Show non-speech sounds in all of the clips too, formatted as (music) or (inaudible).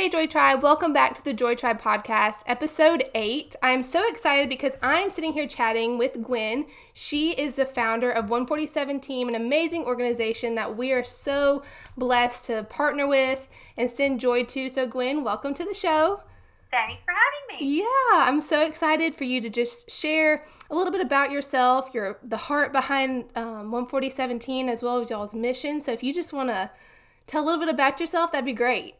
Hey, Joy Tribe, welcome back to the Joy Tribe podcast, episode eight. I'm so excited because I'm sitting here chatting with Gwen. She is the founder of 147 Team, an amazing organization that we are so blessed to partner with and send joy to. So, Gwen, welcome to the show. Thanks for having me. Yeah, I'm so excited for you to just share a little bit about yourself, your the heart behind um, 147 Team, as well as y'all's mission. So, if you just want to tell a little bit about yourself, that'd be great.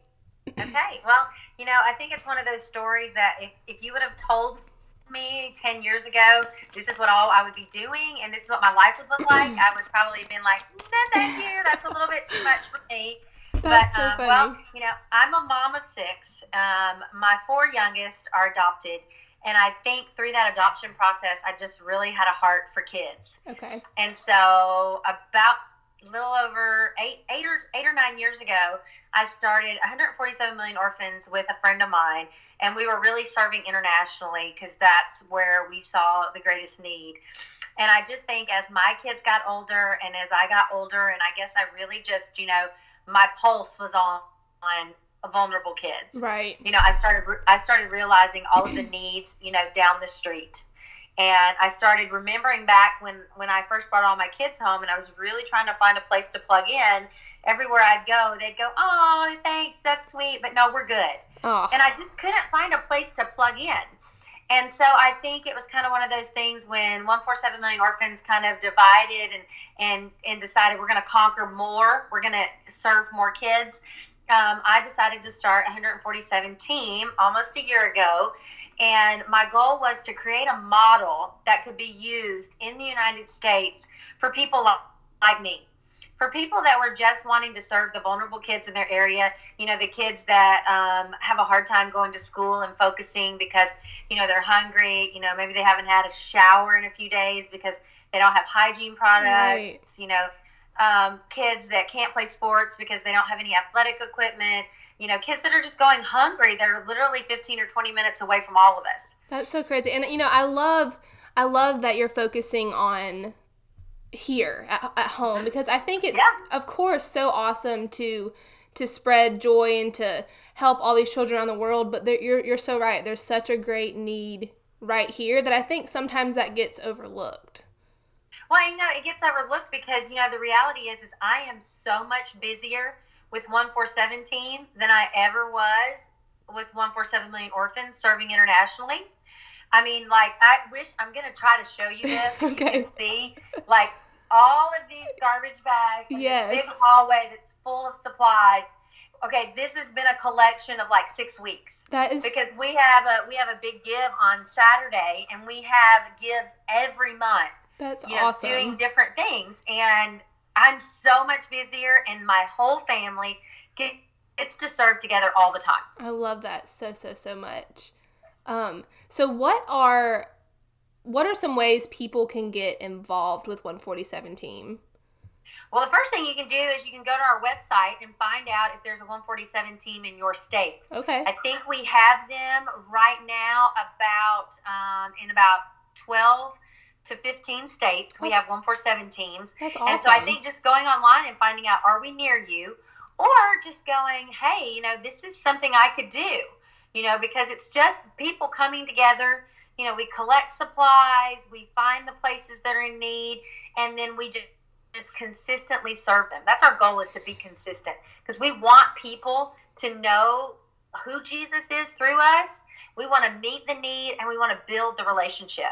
Okay. Well, you know, I think it's one of those stories that if, if you would have told me 10 years ago, this is what all I would be doing and this is what my life would look like, I would probably have been like, no, thank you. That's a little bit too much for me. That's but, so um, funny. well, you know, I'm a mom of six. Um, my four youngest are adopted. And I think through that adoption process, I just really had a heart for kids. Okay. And so about little over eight, eight or eight or nine years ago, I started 147 million orphans with a friend of mine, and we were really serving internationally because that's where we saw the greatest need. And I just think as my kids got older, and as I got older, and I guess I really just, you know, my pulse was on on vulnerable kids. Right. You know, I started I started realizing all of the needs, you know, down the street and I started remembering back when when I first brought all my kids home, and I was really trying to find a place to plug in. Everywhere I'd go, they'd go, "Oh, thanks, that's sweet," but no, we're good. Oh. And I just couldn't find a place to plug in. And so I think it was kind of one of those things when 147 million orphans kind of divided and and and decided we're going to conquer more, we're going to serve more kids. Um, I decided to start 147 team almost a year ago, and my goal was to create a model that could be used in the United States for people like me. For people that were just wanting to serve the vulnerable kids in their area, you know, the kids that um, have a hard time going to school and focusing because, you know, they're hungry, you know, maybe they haven't had a shower in a few days because they don't have hygiene products, right. you know, um, kids that can't play sports because they don't have any athletic equipment you know, kids that are just going hungry, they're literally 15 or 20 minutes away from all of us. That's so crazy. And you know, I love I love that you're focusing on here at, at home because I think it's yeah. of course so awesome to to spread joy and to help all these children around the world, but you're you're so right. There's such a great need right here that I think sometimes that gets overlooked. Well, you know, it gets overlooked because you know the reality is is I am so much busier with 147 than I ever was with 147 million orphans serving internationally. I mean, like, I wish I'm going to try to show you this. okay. You can see, like, all of these garbage bags, yes. big hallway that's full of supplies. Okay, this has been a collection of like six weeks. That is because we have a we have a big give on Saturday, and we have gives every month. That's you know, awesome. Doing different things, and I'm so much busier, and my whole family gets to serve together all the time. I love that so so so much. Um, so what are what are some ways people can get involved with 147 team? Well, the first thing you can do is you can go to our website and find out if there's a 147 team in your state. Okay. I think we have them right now about um, in about 12 to 15 states. That's, we have 147 teams. That's awesome. And so I think just going online and finding out, are we near you? Or just going, hey, you know, this is something I could do, you know, because it's just people coming together. You know, we collect supplies, we find the places that are in need, and then we just just consistently serve them. That's our goal is to be consistent because we want people to know who Jesus is through us. We want to meet the need and we want to build the relationship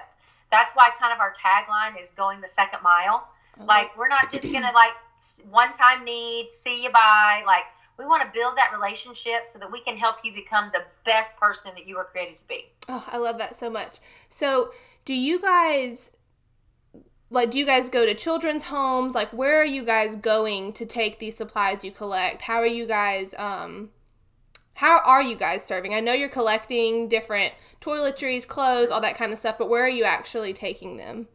that's why kind of our tagline is going the second mile. Okay. Like we're not just gonna (clears throat) like one time need, see you bye. Like we want to build that relationship so that we can help you become the best person that you were created to be. Oh, I love that so much. So, do you guys like do you guys go to children's homes? Like where are you guys going to take these supplies you collect? How are you guys um how are you guys serving? I know you're collecting different toiletries, clothes, all that kind of stuff, but where are you actually taking them?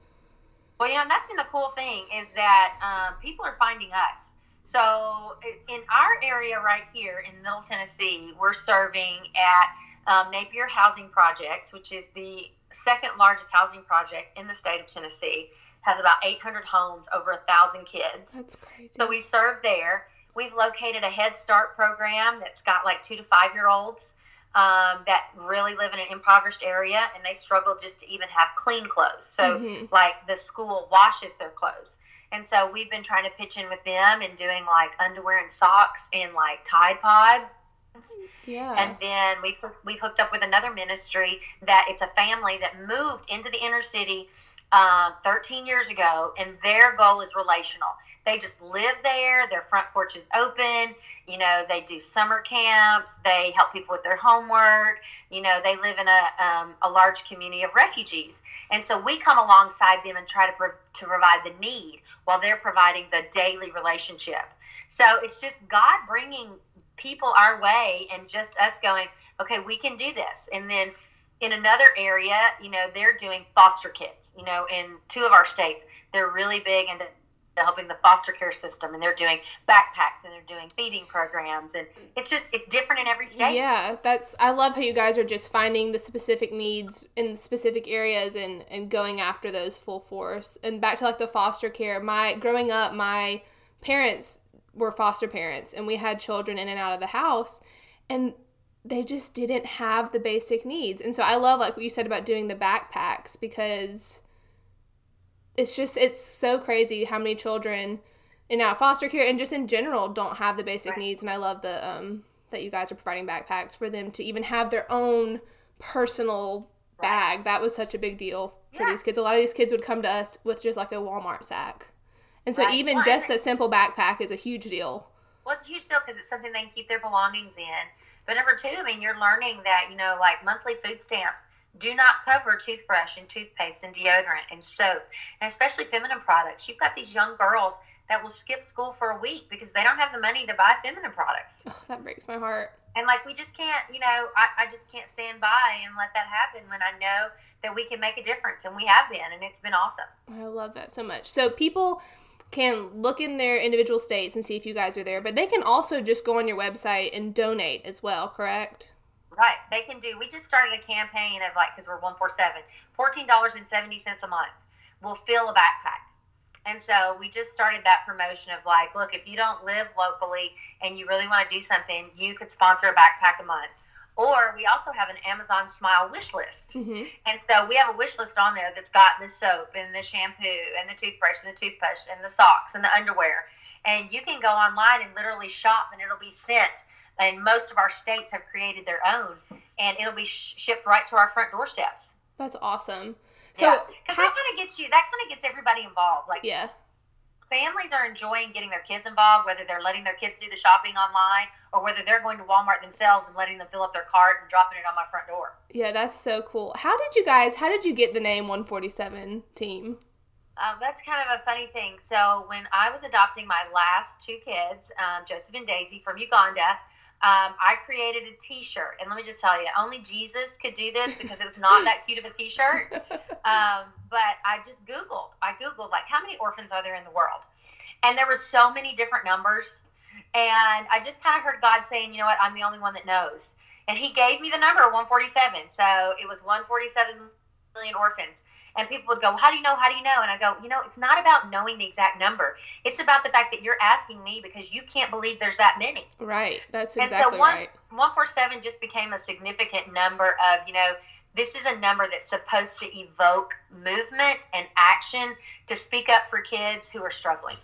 Well, you know, that's been the cool thing is that um, people are finding us. So in our area right here in Middle Tennessee, we're serving at um, Napier Housing Projects, which is the second largest housing project in the state of Tennessee. Has about 800 homes, over a thousand kids. That's crazy. So we serve there. We've located a Head Start program that's got like two to five year olds um, that really live in an impoverished area and they struggle just to even have clean clothes. So, Mhm. like, the school washes their clothes. And so we've been trying to pitch in with them and doing like underwear and socks and like Tide Pod. Yeah. And then we've, we've hooked up with another ministry that it's a family that moved into the inner city um, 13 years ago, and their goal is relational. They just live there. Their front porch is open. You know, they do summer camps. They help people with their homework. You know, they live in a, um, a large community of refugees. And so we come alongside them and try to, pro- to provide the need while they're providing the daily relationship. So it's just God bringing people our way and just us going, okay, we can do this. And then in another area, you know, they're doing foster kids. You know, in two of our states, they're really big into helping the foster care system and they're doing backpacks and they're doing feeding programs and it's just it's different in every state Yeah, that's I love how you guys are just finding the specific needs in specific areas and and going after those full force. And back to like the foster care, my growing up, my parents were foster parents and we had children in and out of the house and they just didn't have the basic needs. And so I love like what you said about doing the backpacks because it's just it's so crazy how many children in out foster care and just in general don't have the basic Right. needs and I love the um that you guys are providing backpacks for them to even have their own personal Right. bag. That was such a big deal for Yeah. these kids. A lot of these kids would come to us with just like a Walmart sack. And so Right. even Well, just a simple backpack is a huge deal. Well, it's a huge deal because it's something they can keep their belongings in. But number two, I mean, you're learning that, you know, like monthly food stamps do not cover toothbrush and toothpaste and deodorant and soap, and especially feminine products. You've got these young girls that will skip school for a week because they don't have the money to buy feminine products. Oh, that breaks my heart. And like, we just can't, you know, I, I just can't stand by and let that happen when I know that we can make a difference. And we have been, and it's been awesome. I love that so much. So people can look in their individual states and see if you guys are there, but they can also just go on your website and donate as well, correct? Right. They can do. We just started a campaign of like, because we're 147, $14.70 a month. We'll fill a backpack. And so we just started that promotion of like, look, if you don't live locally and you really want to do something, you could sponsor a backpack a month. Or we also have an Amazon Smile wish list. Mm-hmm. And so we have a wish list on there that's got the soap and the shampoo and the toothbrush and the toothbrush and the socks and the underwear. And you can go online and literally shop and it'll be sent. And most of our states have created their own and it'll be sh- shipped right to our front doorsteps. That's awesome. So, yeah. Because how, that kind of gets you, that kind of gets everybody involved. Like yeah, families are enjoying getting their kids involved, whether they're letting their kids do the shopping online or whether they're going to Walmart themselves and letting them fill up their cart and dropping it on my front door. yeah, that's so cool. How did you guys, how did you get the name 147 team? Um, that's kind of a funny thing. So when I was adopting my last two kids, um, Joseph and Daisy from Uganda, um, I created a T-shirt, and let me just tell you, only Jesus could do this because it was not that cute of a T-shirt. (laughs) Um, but I just Googled. I Googled like how many orphans are there in the world, and there were so many different numbers, and I just kind of heard God saying, you know what, I'm the only one that knows, and He gave me the number 147. So it was 147 million orphans. And people would go, How do you know? How do you know? And I go, You know, it's not about knowing the exact number. It's about the fact that you're asking me because you can't believe there's that many. Right, that's exactly And so one- right. 147 just became a significant number of, you know, this is a number that's supposed to evoke movement and action to speak up for kids who are struggling.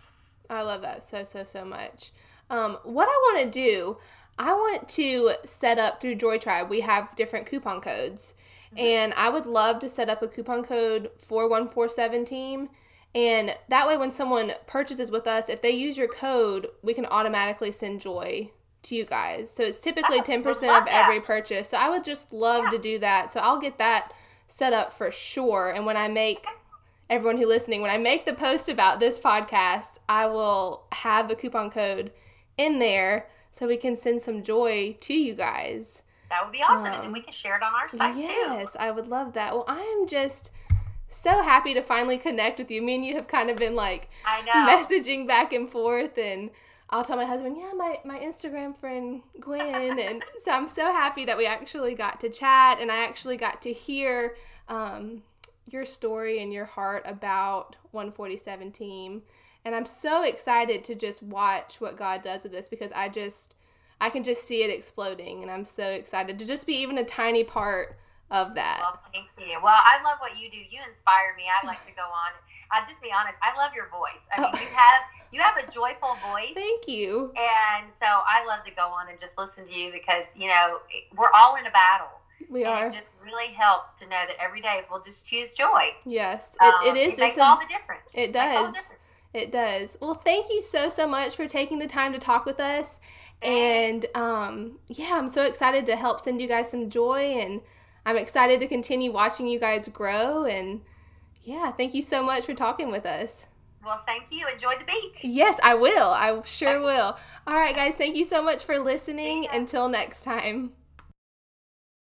I love that so so so much. Um, what I want to do, I want to set up through Joy Tribe. We have different coupon codes, Mhm. and I would love to set up a coupon code for one four seven team. And that way, when someone purchases with us, if they use your code, we can automatically send Joy to you guys. So it's typically ten percent of every that. purchase. So I would just love Yeah. to do that. So I'll get that set up for sure. And when I make everyone who listening, when I make the post about this podcast, I will have the coupon code in there so we can send some joy to you guys. That would be awesome. and then we can share it on our site too. Yes, I would love that. Well, I am just so happy to finally connect with you. Me and you have kind of been like I know. messaging back and forth and I'll tell my husband, yeah, my, my Instagram friend Gwen. And so I'm so happy that we actually got to chat and I actually got to hear um, your story and your heart about 147 team. And I'm so excited to just watch what God does with this because I just I can just see it exploding and I'm so excited to just be even a tiny part of that. Well, thank you. Well, I love what you do. You inspire me. I like to go on. I'll just be honest. I love your voice. I mean, oh. you have you have a joyful voice. Thank you. And so I love to go on and just listen to you because you know we're all in a battle. We and are. It just really helps to know that every day we'll just choose joy. Yes, it, um, it is. It makes all the difference. It does. It does. Well, thank you so so much for taking the time to talk with us. And um, yeah, I'm so excited to help send you guys some joy, and I'm excited to continue watching you guys grow. And yeah, thank you so much for talking with us. Well, same to you. Enjoy the beach. Yes, I will. I sure will. All right, guys, thank you so much for listening. Until next time.